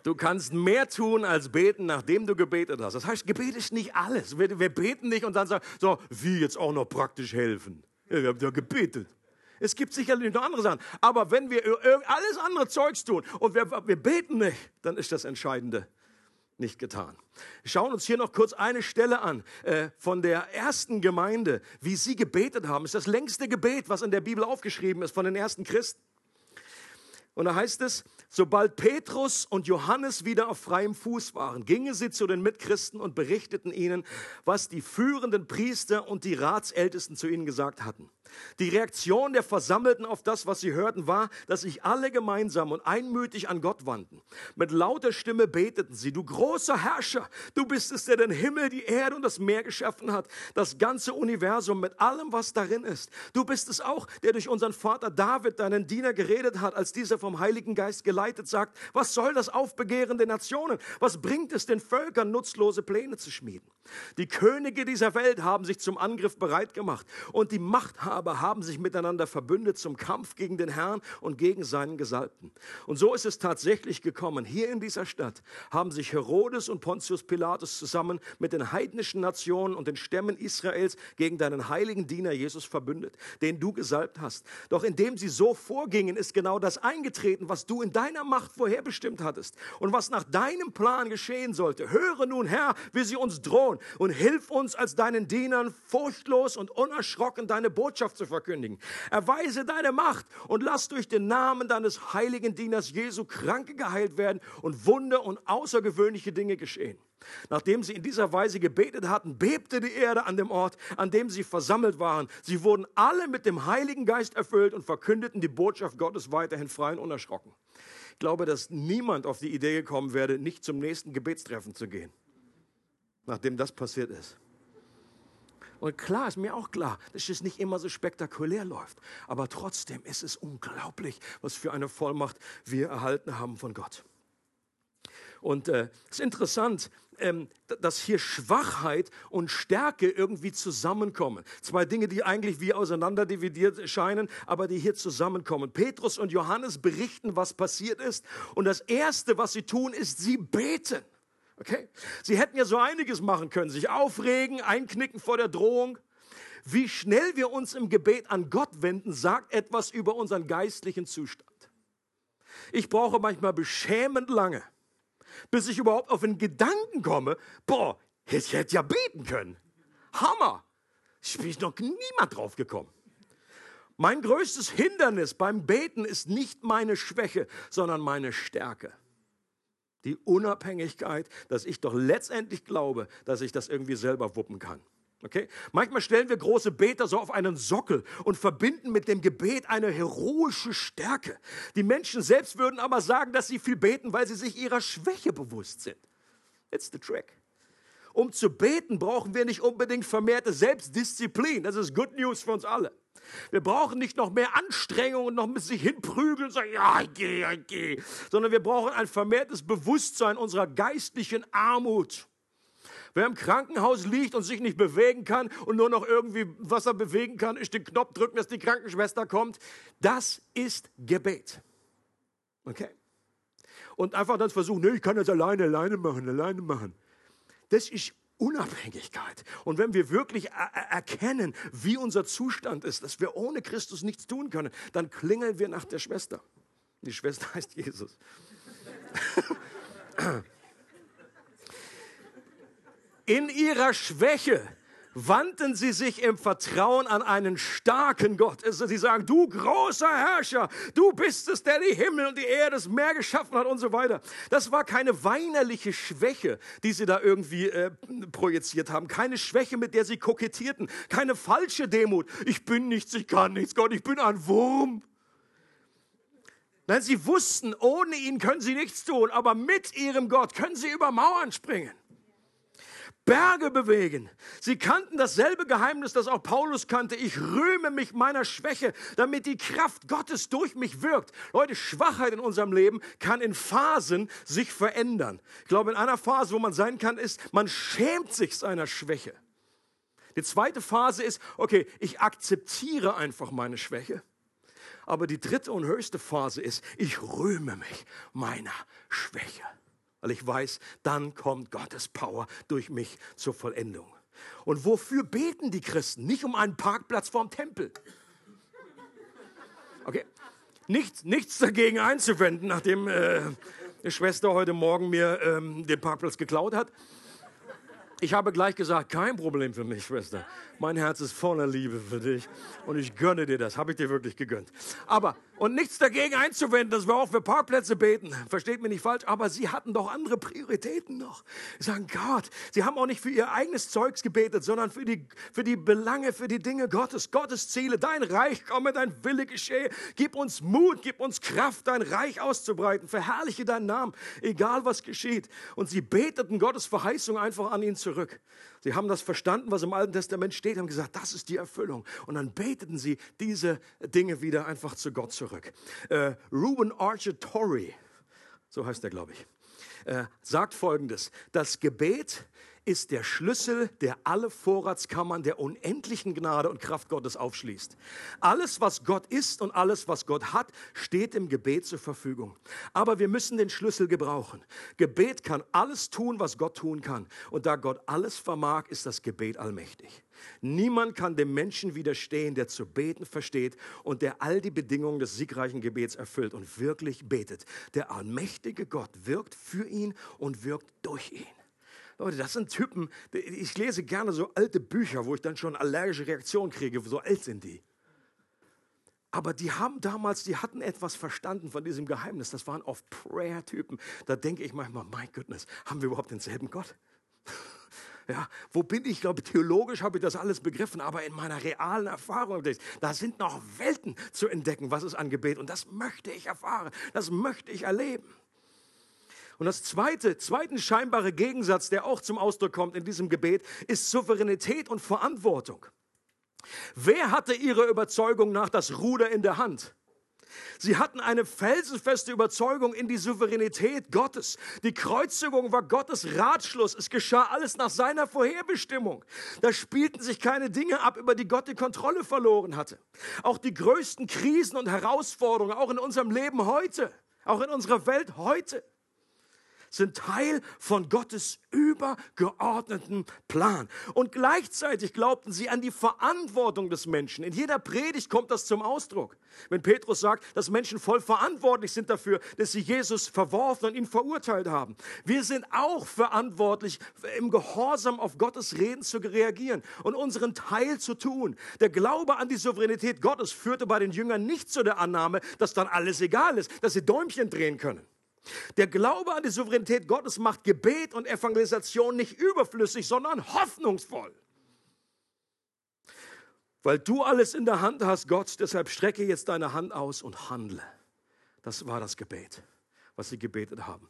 Speaker 2: Du kannst mehr tun als beten, nachdem du gebetet hast. Das heißt, Gebet ist nicht alles. Wir, wir beten nicht und dann sagen, so, wie jetzt auch noch praktisch helfen. Ja, wir haben ja gebetet. Es gibt sicherlich noch andere Sachen. Aber wenn wir alles andere Zeugs tun und wir, wir beten nicht, dann ist das Entscheidende nicht getan. Wir schauen uns hier noch kurz eine Stelle an äh, von der ersten Gemeinde, wie sie gebetet haben. Das ist das längste Gebet, was in der Bibel aufgeschrieben ist von den ersten Christen. Und da heißt es, sobald Petrus und Johannes wieder auf freiem Fuß waren, gingen sie zu den Mitchristen und berichteten ihnen, was die führenden Priester und die Ratsältesten zu ihnen gesagt hatten. Die Reaktion der Versammelten auf das, was sie hörten, war, dass sich alle gemeinsam und einmütig an Gott wandten. Mit lauter Stimme beteten sie, du großer Herrscher, du bist es, der den Himmel, die Erde und das Meer geschaffen hat, das ganze Universum mit allem, was darin ist. Du bist es auch, der durch unseren Vater David, deinen Diener, geredet hat, als dieser vom Heiligen Geist geleitet sagt, was soll das Aufbegehren der Nationen? Was bringt es den Völkern, nutzlose Pläne zu schmieden? Die Könige dieser Welt haben sich zum Angriff bereit gemacht und die Machthaber haben sich miteinander verbündet zum Kampf gegen den Herrn und gegen seinen Gesalbten. Und so ist es tatsächlich gekommen. Hier in dieser Stadt haben sich Herodes und Pontius Pilatus zusammen mit den heidnischen Nationen und den Stämmen Israels gegen deinen heiligen Diener Jesus verbündet, den du gesalbt hast. Doch indem sie so vorgingen, ist genau das eingetreten, was du in deiner Macht vorherbestimmt hattest und was nach deinem Plan geschehen sollte. Höre nun, Herr, wie sie uns drohen und hilf uns als deinen Dienern furchtlos und unerschrocken deine Botschaft zu verkündigen. Erweise deine Macht und lass durch den Namen deines heiligen Dieners Jesu Kranke geheilt werden und Wunder und außergewöhnliche Dinge geschehen. Nachdem sie in dieser Weise gebetet hatten, bebte die Erde an dem Ort, an dem sie versammelt waren. Sie wurden alle mit dem Heiligen Geist erfüllt und verkündeten die Botschaft Gottes weiterhin frei und unerschrocken. Ich glaube, dass niemand auf die Idee gekommen wäre, nicht zum nächsten Gebetstreffen zu gehen nachdem das passiert ist. Und klar, ist mir auch klar, dass es nicht immer so spektakulär läuft. Aber trotzdem ist es unglaublich, was für eine Vollmacht wir erhalten haben von Gott. Und es äh, ist interessant, ähm, dass hier Schwachheit und Stärke irgendwie zusammenkommen. Zwei Dinge, die eigentlich wie auseinanderdividiert scheinen, aber die hier zusammenkommen. Petrus und Johannes berichten, was passiert ist. Und das Erste, was sie tun, ist, sie beten. Okay? Sie hätten ja so einiges machen können, sich aufregen, einknicken vor der Drohung. Wie schnell wir uns im Gebet an Gott wenden, sagt etwas über unseren geistlichen Zustand. Ich brauche manchmal beschämend lange, bis ich überhaupt auf den Gedanken komme, boah, ich hätte ja beten können. Hammer. Ich bin noch niemand drauf gekommen. Mein größtes Hindernis beim Beten ist nicht meine Schwäche, sondern meine Stärke die Unabhängigkeit, dass ich doch letztendlich glaube, dass ich das irgendwie selber wuppen kann. Okay? Manchmal stellen wir große Beter so auf einen Sockel und verbinden mit dem Gebet eine heroische Stärke. Die Menschen selbst würden aber sagen, dass sie viel beten, weil sie sich ihrer Schwäche bewusst sind. It's the trick. Um zu beten, brauchen wir nicht unbedingt vermehrte Selbstdisziplin. Das ist Good News für uns alle. Wir brauchen nicht noch mehr Anstrengung und noch mit sich hinprügeln und sagen, ja, ich gehe, ich gehe. Sondern wir brauchen ein vermehrtes Bewusstsein unserer geistlichen Armut. Wer im Krankenhaus liegt und sich nicht bewegen kann und nur noch irgendwie was er bewegen kann, ist den Knopf drücken, dass die Krankenschwester kommt. Das ist Gebet. Okay? Und einfach dann versuchen, nee, ich kann das alleine, alleine machen, alleine machen. Das ist Unabhängigkeit. Und wenn wir wirklich erkennen, wie unser Zustand ist, dass wir ohne Christus nichts tun können, dann klingeln wir nach der Schwester. Die Schwester heißt Jesus. In ihrer Schwäche wandten sie sich im Vertrauen an einen starken Gott. Also sie sagen, du großer Herrscher, du bist es, der die Himmel und die Erde, das Meer geschaffen hat und so weiter. Das war keine weinerliche Schwäche, die sie da irgendwie äh, projiziert haben. Keine Schwäche, mit der sie kokettierten. Keine falsche Demut. Ich bin nichts, ich kann nichts, Gott, ich bin ein Wurm. Nein, sie wussten, ohne ihn können sie nichts tun, aber mit ihrem Gott können sie über Mauern springen. Berge bewegen. Sie kannten dasselbe Geheimnis, das auch Paulus kannte. Ich rühme mich meiner Schwäche, damit die Kraft Gottes durch mich wirkt. Leute, Schwachheit in unserem Leben kann in Phasen sich verändern. Ich glaube, in einer Phase, wo man sein kann, ist, man schämt sich seiner Schwäche. Die zweite Phase ist, okay, ich akzeptiere einfach meine Schwäche. Aber die dritte und höchste Phase ist, ich rühme mich meiner Schwäche weil ich weiß, dann kommt Gottes Power durch mich zur Vollendung. Und wofür beten die Christen? Nicht um einen Parkplatz vorm Tempel. Okay, nichts, nichts dagegen einzuwenden, nachdem äh, die Schwester heute Morgen mir ähm, den Parkplatz geklaut hat. Ich habe gleich gesagt, kein Problem für mich, Schwester. Mein Herz ist voller Liebe für dich und ich gönne dir das, habe ich dir wirklich gegönnt. Aber und nichts dagegen einzuwenden, dass wir auch für Parkplätze beten. Versteht mich nicht falsch, aber sie hatten doch andere Prioritäten noch. Sie sagen, Gott, sie haben auch nicht für ihr eigenes Zeugs gebetet, sondern für die, für die Belange, für die Dinge Gottes, Gottes Ziele. Dein Reich komme, dein Wille geschehe. Gib uns Mut, gib uns Kraft, dein Reich auszubreiten. Verherrliche deinen Namen, egal was geschieht. Und sie beteten Gottes Verheißung einfach an ihn zurück. Sie haben das verstanden, was im Alten Testament steht, haben gesagt, das ist die Erfüllung. Und dann beteten sie diese Dinge wieder einfach zu Gott zurück. Äh, Ruben Archer Torrey, so heißt er, glaube ich, äh, sagt folgendes: Das Gebet ist der Schlüssel, der alle Vorratskammern der unendlichen Gnade und Kraft Gottes aufschließt. Alles, was Gott ist und alles, was Gott hat, steht im Gebet zur Verfügung. Aber wir müssen den Schlüssel gebrauchen. Gebet kann alles tun, was Gott tun kann. Und da Gott alles vermag, ist das Gebet allmächtig. Niemand kann dem Menschen widerstehen, der zu beten versteht und der all die Bedingungen des siegreichen Gebets erfüllt und wirklich betet. Der allmächtige Gott wirkt für ihn und wirkt durch ihn. Leute, das sind Typen, ich lese gerne so alte Bücher, wo ich dann schon allergische Reaktionen kriege, so alt sind die. Aber die haben damals, die hatten etwas verstanden von diesem Geheimnis. Das waren oft Prayer-Typen. Da denke ich manchmal, mein Goodness, haben wir überhaupt denselben Gott? Ja, wo bin ich? Ich glaube, theologisch habe ich das alles begriffen, aber in meiner realen Erfahrung, da sind noch Welten zu entdecken, was ist an Gebet. Und das möchte ich erfahren, das möchte ich erleben. Und das zweite, zweiten scheinbare Gegensatz, der auch zum Ausdruck kommt in diesem Gebet, ist Souveränität und Verantwortung. Wer hatte ihre Überzeugung nach das Ruder in der Hand? Sie hatten eine felsenfeste Überzeugung in die Souveränität Gottes. Die Kreuzigung war Gottes Ratschluss. Es geschah alles nach seiner Vorherbestimmung. Da spielten sich keine Dinge ab, über die Gott die Kontrolle verloren hatte. Auch die größten Krisen und Herausforderungen, auch in unserem Leben heute, auch in unserer Welt heute, sind Teil von Gottes übergeordneten Plan. Und gleichzeitig glaubten sie an die Verantwortung des Menschen. In jeder Predigt kommt das zum Ausdruck. Wenn Petrus sagt, dass Menschen voll verantwortlich sind dafür, dass sie Jesus verworfen und ihn verurteilt haben. Wir sind auch verantwortlich, im Gehorsam auf Gottes Reden zu reagieren und unseren Teil zu tun. Der Glaube an die Souveränität Gottes führte bei den Jüngern nicht zu der Annahme, dass dann alles egal ist, dass sie Däumchen drehen können. Der Glaube an die Souveränität Gottes macht Gebet und Evangelisation nicht überflüssig, sondern hoffnungsvoll. Weil du alles in der Hand hast, Gott, deshalb strecke jetzt deine Hand aus und handle. Das war das Gebet, was sie gebetet haben.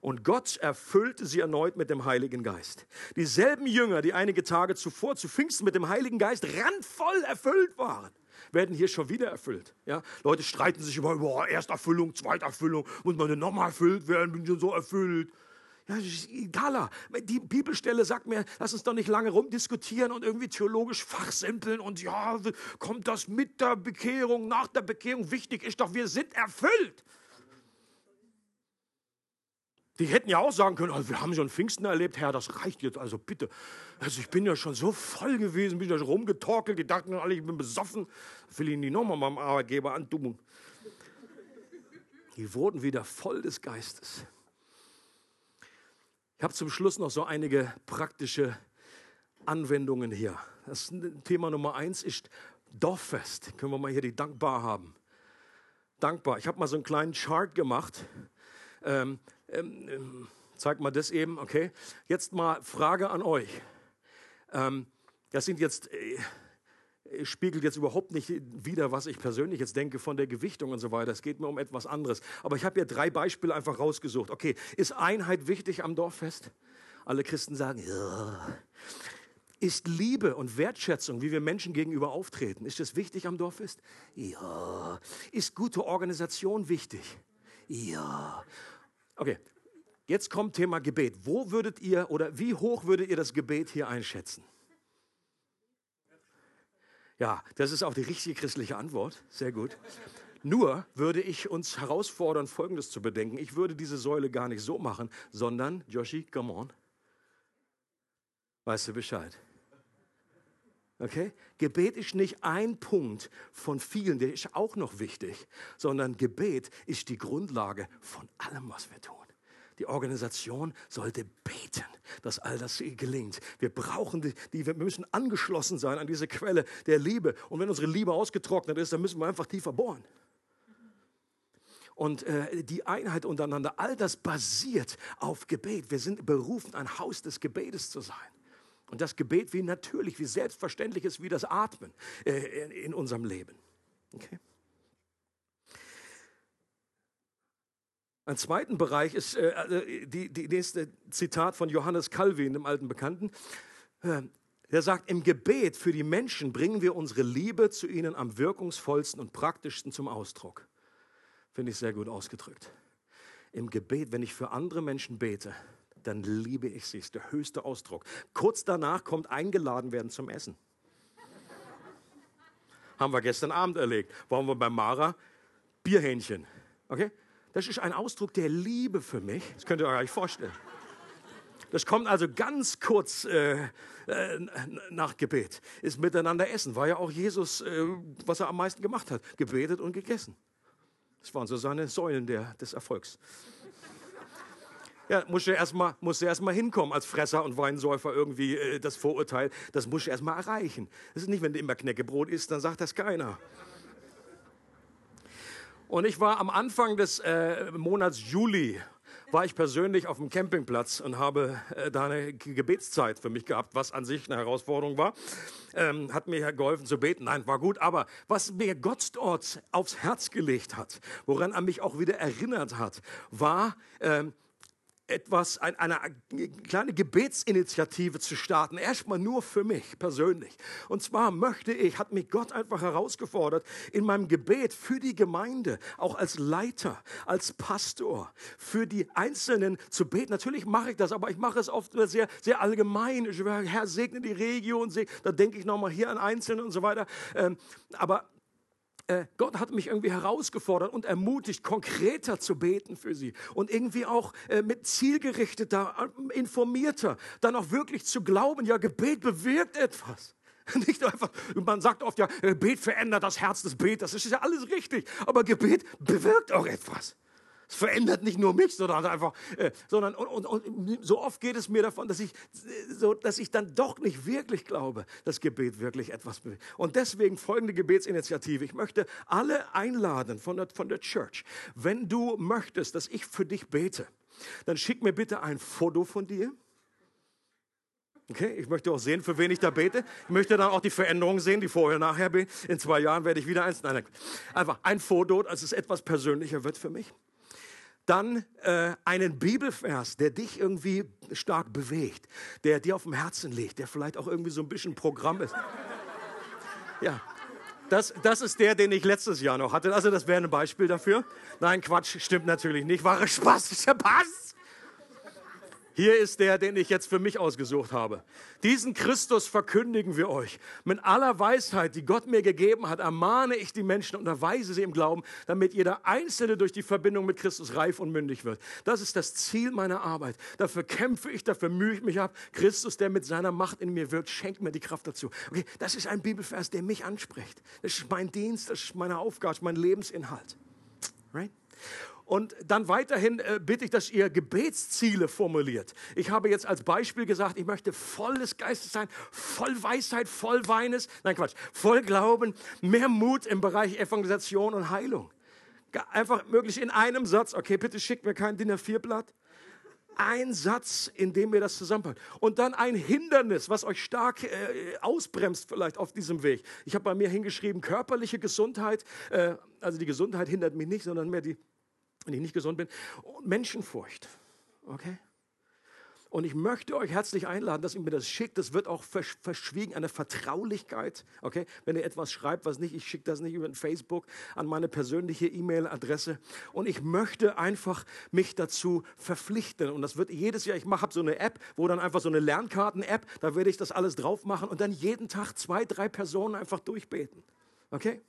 Speaker 2: Und Gott erfüllte sie erneut mit dem Heiligen Geist. Dieselben Jünger, die einige Tage zuvor zu Pfingsten mit dem Heiligen Geist randvoll erfüllt waren, werden hier schon wieder erfüllt. Ja? Leute streiten sich über, über Ersterfüllung, Zweiterfüllung, muss man denn nochmal erfüllt werden, bin schon so erfüllt. Ja, egaler. Die Bibelstelle sagt mir, lass uns doch nicht lange rumdiskutieren und irgendwie theologisch fachsimpeln und ja, kommt das mit der Bekehrung, nach der Bekehrung? Wichtig ist doch, wir sind erfüllt. Die hätten ja auch sagen können, also wir haben schon Pfingsten erlebt, Herr, das reicht jetzt, also bitte. Also ich bin ja schon so voll gewesen, bin ja schon rumgetorkelt, die dachten alle, ich bin besoffen. Ich will Ihnen die nochmal meinem Arbeitgeber antun. Die wurden wieder voll des Geistes. Ich habe zum Schluss noch so einige praktische Anwendungen hier. Das Thema Nummer eins ist Dorffest. Können wir mal hier die Dankbar haben? Dankbar. Ich habe mal so einen kleinen Chart gemacht. Ähm, ähm, ähm zeig mal das eben, okay? Jetzt mal Frage an euch. Ähm, das sind jetzt, äh, spiegelt jetzt überhaupt nicht wider, was ich persönlich jetzt denke von der Gewichtung und so weiter. Es geht mir um etwas anderes. Aber ich habe hier drei Beispiele einfach rausgesucht. Okay, ist Einheit wichtig am Dorffest? Alle Christen sagen, ja. Ist Liebe und Wertschätzung, wie wir Menschen gegenüber auftreten, ist das wichtig am Dorffest? Ja. Ist gute Organisation wichtig? Ja. Okay, jetzt kommt Thema Gebet. Wo würdet ihr oder wie hoch würdet ihr das Gebet hier einschätzen? Ja, das ist auch die richtige christliche Antwort. Sehr gut. Nur würde ich uns herausfordern, Folgendes zu bedenken. Ich würde diese Säule gar nicht so machen, sondern, Joshi, come on. Weißt du Bescheid? Okay? Gebet ist nicht ein Punkt von vielen, der ist auch noch wichtig, sondern Gebet ist die Grundlage von allem, was wir tun. Die Organisation sollte beten, dass all das gelingt. Wir brauchen die, die, wir müssen angeschlossen sein an diese Quelle der Liebe. Und wenn unsere Liebe ausgetrocknet ist, dann müssen wir einfach tiefer bohren. Und äh, die Einheit untereinander, all das basiert auf Gebet. Wir sind berufen, ein Haus des Gebetes zu sein. Und das Gebet wie natürlich, wie selbstverständlich ist, wie das Atmen äh, in unserem Leben. Okay? Ein zweiten Bereich ist äh, äh, die, die nächste Zitat von Johannes Calvin, dem alten Bekannten. Äh, der sagt, im Gebet für die Menschen bringen wir unsere Liebe zu ihnen am wirkungsvollsten und praktischsten zum Ausdruck. Finde ich sehr gut ausgedrückt. Im Gebet, wenn ich für andere Menschen bete, dann liebe ich sie. Ist der höchste Ausdruck. Kurz danach kommt eingeladen werden zum Essen. Haben wir gestern Abend erlegt. Waren wir bei Mara? Bierhähnchen. Okay? Das ist ein Ausdruck der Liebe für mich. Das könnt ihr euch gar nicht vorstellen. Das kommt also ganz kurz äh, äh, nach Gebet. Ist miteinander essen. War ja auch Jesus, äh, was er am meisten gemacht hat. Gebetet und gegessen. Das waren so seine Säulen der, des Erfolgs. Ja, musst du erstmal erst hinkommen als Fresser und Weinsäufer irgendwie äh, das Vorurteil. Das musst du erstmal erreichen. Das ist nicht, wenn du immer Knäckebrot isst, dann sagt das keiner. Und ich war am Anfang des äh, Monats Juli, war ich persönlich auf dem Campingplatz und habe äh, da eine Gebetszeit für mich gehabt, was an sich eine Herausforderung war. Ähm, hat mir geholfen zu beten. Nein, war gut. Aber was mir Gott dort aufs Herz gelegt hat, woran er mich auch wieder erinnert hat, war, ähm, etwas, ein, eine kleine Gebetsinitiative zu starten, erstmal nur für mich persönlich. Und zwar möchte ich, hat mich Gott einfach herausgefordert, in meinem Gebet für die Gemeinde, auch als Leiter, als Pastor, für die Einzelnen zu beten. Natürlich mache ich das, aber ich mache es oft sehr, sehr allgemein. Ich, Herr, segne die Region, da denke ich nochmal hier an Einzelne und so weiter. Ähm, aber äh, Gott hat mich irgendwie herausgefordert und ermutigt, konkreter zu beten für sie und irgendwie auch äh, mit zielgerichteter, äh, informierter, dann auch wirklich zu glauben, ja, Gebet bewirkt etwas. Nicht einfach, man sagt oft ja, Gebet verändert das Herz des Beters. Das ist ja alles richtig. Aber Gebet bewirkt auch etwas. Es verändert nicht nur mich, sondern einfach, äh, sondern und, und, und, so oft geht es mir davon, dass ich, so, dass ich dann doch nicht wirklich glaube, dass Gebet wirklich etwas bewegt. Und deswegen folgende Gebetsinitiative. Ich möchte alle einladen von der, von der Church. Wenn du möchtest, dass ich für dich bete, dann schick mir bitte ein Foto von dir. Okay, ich möchte auch sehen, für wen ich da bete. Ich möchte dann auch die Veränderungen sehen, die vorher, nachher bin. In zwei Jahren werde ich wieder eins. Nein, nein. Einfach ein Foto, als es etwas persönlicher wird für mich. Dann äh, einen Bibelvers, der dich irgendwie stark bewegt, der dir auf dem Herzen liegt, der vielleicht auch irgendwie so ein bisschen Programm ist. Ja, das, das ist der, den ich letztes Jahr noch hatte. Also das wäre ein Beispiel dafür. Nein, Quatsch, stimmt natürlich nicht. Wahre Spaß, Spaß. Hier ist der, den ich jetzt für mich ausgesucht habe. Diesen Christus verkündigen wir euch. Mit aller Weisheit, die Gott mir gegeben hat, ermahne ich die Menschen und erweise sie im Glauben, damit jeder Einzelne durch die Verbindung mit Christus reif und mündig wird. Das ist das Ziel meiner Arbeit. Dafür kämpfe ich, dafür mühe ich mich ab. Christus, der mit seiner Macht in mir wirkt, schenkt mir die Kraft dazu. Okay, das ist ein Bibelvers, der mich anspricht. Das ist mein Dienst, das ist meine Aufgabe, das ist mein Lebensinhalt. Right? Und dann weiterhin äh, bitte ich, dass ihr Gebetsziele formuliert. Ich habe jetzt als Beispiel gesagt, ich möchte voll des Geistes sein, voll Weisheit, voll Weines, nein Quatsch, voll Glauben, mehr Mut im Bereich Evangelisation und Heilung. Einfach möglich in einem Satz. Okay, bitte schickt mir kein DIN A4-Blatt ein Satz, in dem ihr das zusammenpackt. Und dann ein Hindernis, was euch stark äh, ausbremst vielleicht auf diesem Weg. Ich habe bei mir hingeschrieben, körperliche Gesundheit, äh, also die Gesundheit hindert mich nicht, sondern mehr die, wenn ich nicht gesund bin, und Menschenfurcht. Okay? Und ich möchte euch herzlich einladen, dass ihr mir das schickt. Das wird auch verschwiegen, eine Vertraulichkeit. Okay? Wenn ihr etwas schreibt, was nicht, ich schicke das nicht über Facebook an meine persönliche E-Mail-Adresse. Und ich möchte einfach mich dazu verpflichten. Und das wird jedes Jahr, ich habe so eine App, wo dann einfach so eine Lernkarten-App, da werde ich das alles drauf machen und dann jeden Tag zwei, drei Personen einfach durchbeten. Okay?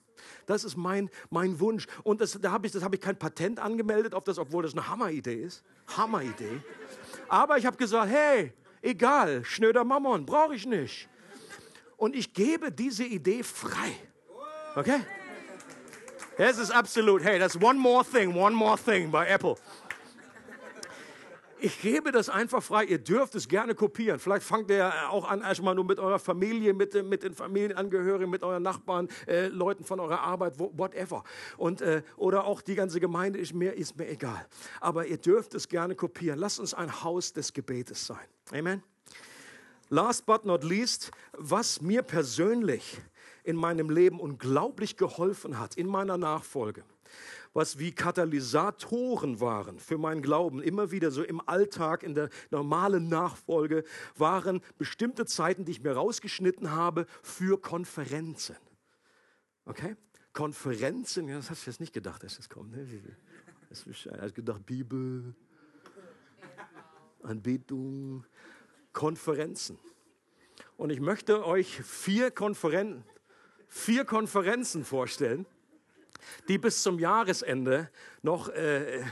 Speaker 2: Das ist mein, mein Wunsch. Und das, da habe ich, hab ich kein Patent angemeldet auf das, obwohl das eine Hammeridee ist. Hammeridee. Aber ich habe gesagt, hey, egal, schnöder Mammon, brauche ich nicht. Und ich gebe diese Idee frei. Okay? Das ist absolut, hey, that's one more thing, one more thing bei Apple ich gebe das einfach frei. Ihr dürft es gerne kopieren. Vielleicht fangt ihr auch an, erstmal nur mit eurer Familie, mit, mit den Familienangehörigen, mit euren Nachbarn, äh, Leuten von eurer Arbeit, whatever. Und, äh, oder auch die ganze Gemeinde ist mir, ist mir egal. Aber ihr dürft es gerne kopieren. Lasst uns ein Haus des Gebetes sein. Amen. Last but not least, was mir persönlich in meinem Leben unglaublich geholfen hat, in meiner Nachfolge was wie Katalysatoren waren für meinen Glauben, immer wieder so im Alltag, in der normalen Nachfolge, waren bestimmte Zeiten, die ich mir rausgeschnitten habe für Konferenzen. Okay? Konferenzen, ja, das hast du jetzt nicht gedacht, dass das kommt. Ne? Das hast gedacht, Bibel, Anbetung, Konferenzen. Und ich möchte euch vier, Konferen vier Konferenzen vorstellen die bis zum Jahresende noch äh,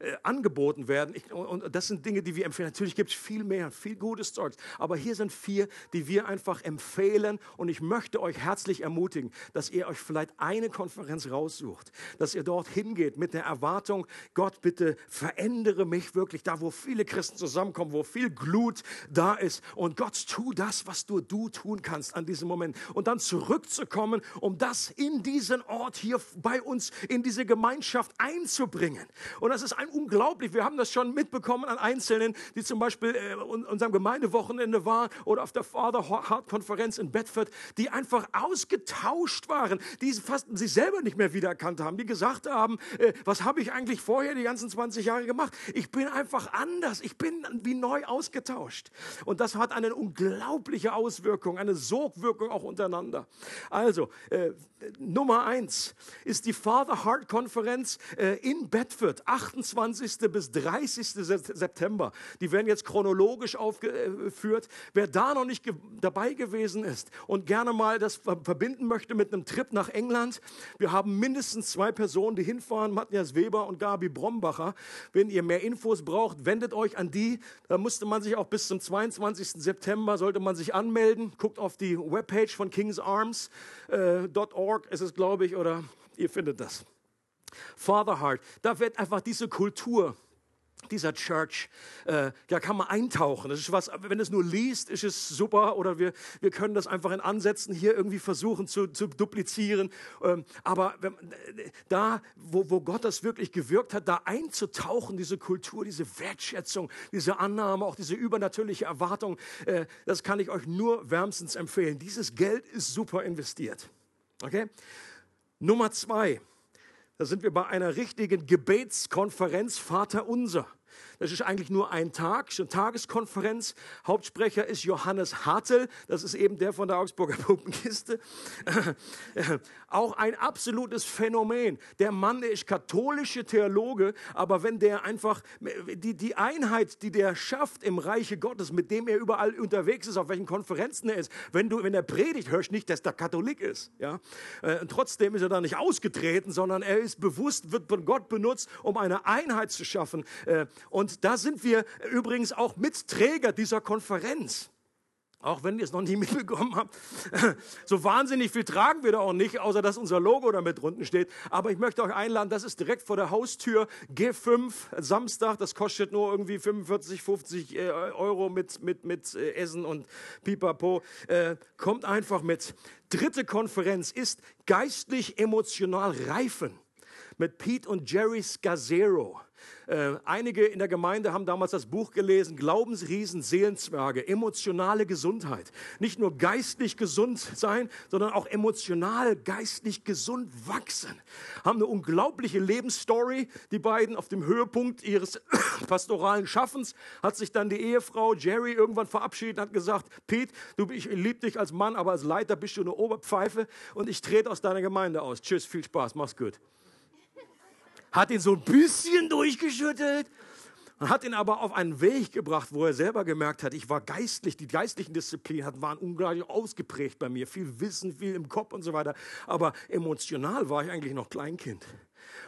Speaker 2: äh, angeboten werden. Ich, und das sind Dinge, die wir empfehlen. Natürlich gibt es viel mehr, viel gutes Zeug. Aber hier sind vier, die wir einfach empfehlen. Und ich möchte euch herzlich ermutigen, dass ihr euch vielleicht eine Konferenz raussucht, dass ihr dort hingeht mit der Erwartung, Gott, bitte verändere mich wirklich da, wo viele Christen zusammenkommen, wo viel Glut da ist. Und Gott, tu das, was du, du tun kannst an diesem Moment. Und dann zurückzukommen, um das in diesen Ort hier bei uns, in diese Gemeinschaft einzubringen. Und das ist ein unglaublich. Wir haben das schon mitbekommen an Einzelnen, die zum Beispiel äh, unserem Gemeindewochenende waren oder auf der Father Heart Konferenz in Bedford, die einfach ausgetauscht waren, die fast sich selber nicht mehr wiedererkannt haben, die gesagt haben, äh, was habe ich eigentlich vorher die ganzen 20 Jahre gemacht? Ich bin einfach anders. Ich bin wie neu ausgetauscht. Und das hat eine unglaubliche Auswirkung, eine Sogwirkung auch untereinander. Also, äh, Nummer eins ist die Father Heart Konferenz äh, in Bedford, 28 28. bis 30. September. Die werden jetzt chronologisch aufgeführt. Wer da noch nicht ge dabei gewesen ist und gerne mal das verbinden möchte mit einem Trip nach England, wir haben mindestens zwei Personen, die hinfahren, Matthias Weber und Gabi Brombacher. Wenn ihr mehr Infos braucht, wendet euch an die. Da musste man sich auch bis zum 22. September, sollte man sich anmelden. Guckt auf die Webpage von kingsarms.org, äh, ist es glaube ich, oder ihr findet das. Father Heart, da wird einfach diese Kultur dieser Church, äh, ja, kann man eintauchen. Das ist was, wenn es nur liest, ist es super oder wir, wir können das einfach in Ansätzen hier irgendwie versuchen zu, zu duplizieren. Ähm, aber wenn, da, wo, wo Gott das wirklich gewirkt hat, da einzutauchen, diese Kultur, diese Wertschätzung, diese Annahme, auch diese übernatürliche Erwartung, äh, das kann ich euch nur wärmstens empfehlen. Dieses Geld ist super investiert. Okay? Nummer zwei. Da sind wir bei einer richtigen Gebetskonferenz Vater unser. Das ist eigentlich nur ein Tag, eine Tageskonferenz. Hauptsprecher ist Johannes Hartel, das ist eben der von der Augsburger Puppenkiste. Auch ein absolutes Phänomen. Der Mann ist katholische Theologe, aber wenn der einfach die, die Einheit, die der schafft im Reiche Gottes, mit dem er überall unterwegs ist, auf welchen Konferenzen er ist, wenn du, wenn er predigt, hörst nicht, dass der Katholik ist. Ja? Äh, und trotzdem ist er da nicht ausgetreten, sondern er ist bewusst, wird von Gott benutzt, um eine Einheit zu schaffen. Äh, und da sind wir übrigens auch Mitträger dieser Konferenz. Auch wenn ihr es noch nie mitbekommen habt. So wahnsinnig viel tragen wir da auch nicht, außer dass unser Logo damit drunten steht. Aber ich möchte euch einladen, das ist direkt vor der Haustür. G5, Samstag, das kostet nur irgendwie 45, 50 äh, Euro mit, mit, mit äh, Essen und Pipapo. Äh, kommt einfach mit. Dritte Konferenz ist geistlich emotional reifen mit Pete und Jerry Scazzero. Äh, einige in der Gemeinde haben damals das Buch gelesen, Glaubensriesen, Seelenzwerge, emotionale Gesundheit. Nicht nur geistlich gesund sein, sondern auch emotional, geistlich gesund wachsen. Haben eine unglaubliche Lebensstory. Die beiden auf dem Höhepunkt ihres pastoralen Schaffens hat sich dann die Ehefrau Jerry irgendwann verabschiedet und hat gesagt, Pete, du, ich liebe dich als Mann, aber als Leiter bist du eine Oberpfeife und ich trete aus deiner Gemeinde aus. Tschüss, viel Spaß, mach's gut hat ihn so ein bisschen durchgeschüttelt und hat ihn aber auf einen Weg gebracht, wo er selber gemerkt hat, ich war geistlich, die geistlichen Disziplinen waren unglaublich ausgeprägt bei mir, viel Wissen, viel im Kopf und so weiter, aber emotional war ich eigentlich noch Kleinkind.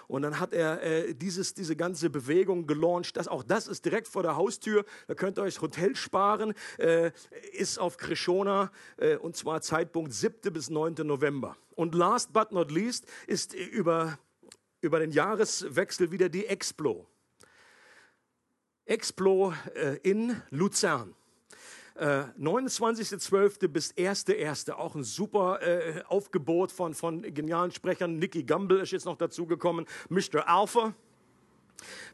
Speaker 2: Und dann hat er äh, dieses, diese ganze Bewegung gelauncht. Das, auch das ist direkt vor der Haustür. Da könnt ihr euch das Hotel sparen. Äh, ist auf Krishona äh, und zwar Zeitpunkt 7. bis 9. November. Und last but not least ist über über den Jahreswechsel wieder die Explo. Explo äh, in Luzern. Äh, 29.12. bis 1.1. Auch ein super äh, Aufgebot von, von genialen Sprechern. Nicky Gamble ist jetzt noch dazugekommen. Mr. Alpha.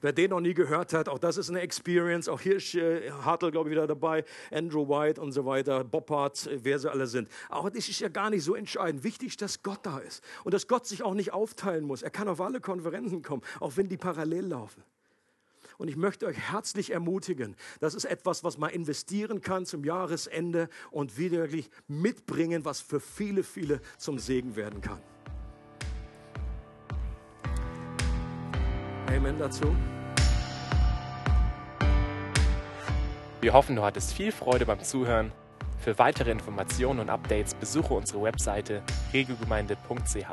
Speaker 2: Wer den noch nie gehört hat, auch das ist eine Experience. Auch hier ist äh, Hartl, glaube ich, wieder dabei. Andrew White und so weiter. Boppard, äh, wer sie alle sind. Auch das ist ja gar nicht so entscheidend. Wichtig ist, dass Gott da ist. Und dass Gott sich auch nicht aufteilen muss. Er kann auf alle Konferenzen kommen, auch wenn die parallel laufen. Und ich möchte euch herzlich ermutigen, das ist etwas, was man investieren kann zum Jahresende und wirklich mitbringen, was für viele, viele zum Segen werden kann. Amen dazu.
Speaker 1: Wir hoffen, du hattest viel Freude beim Zuhören. Für weitere Informationen und Updates besuche unsere Webseite regelgemeinde.ch.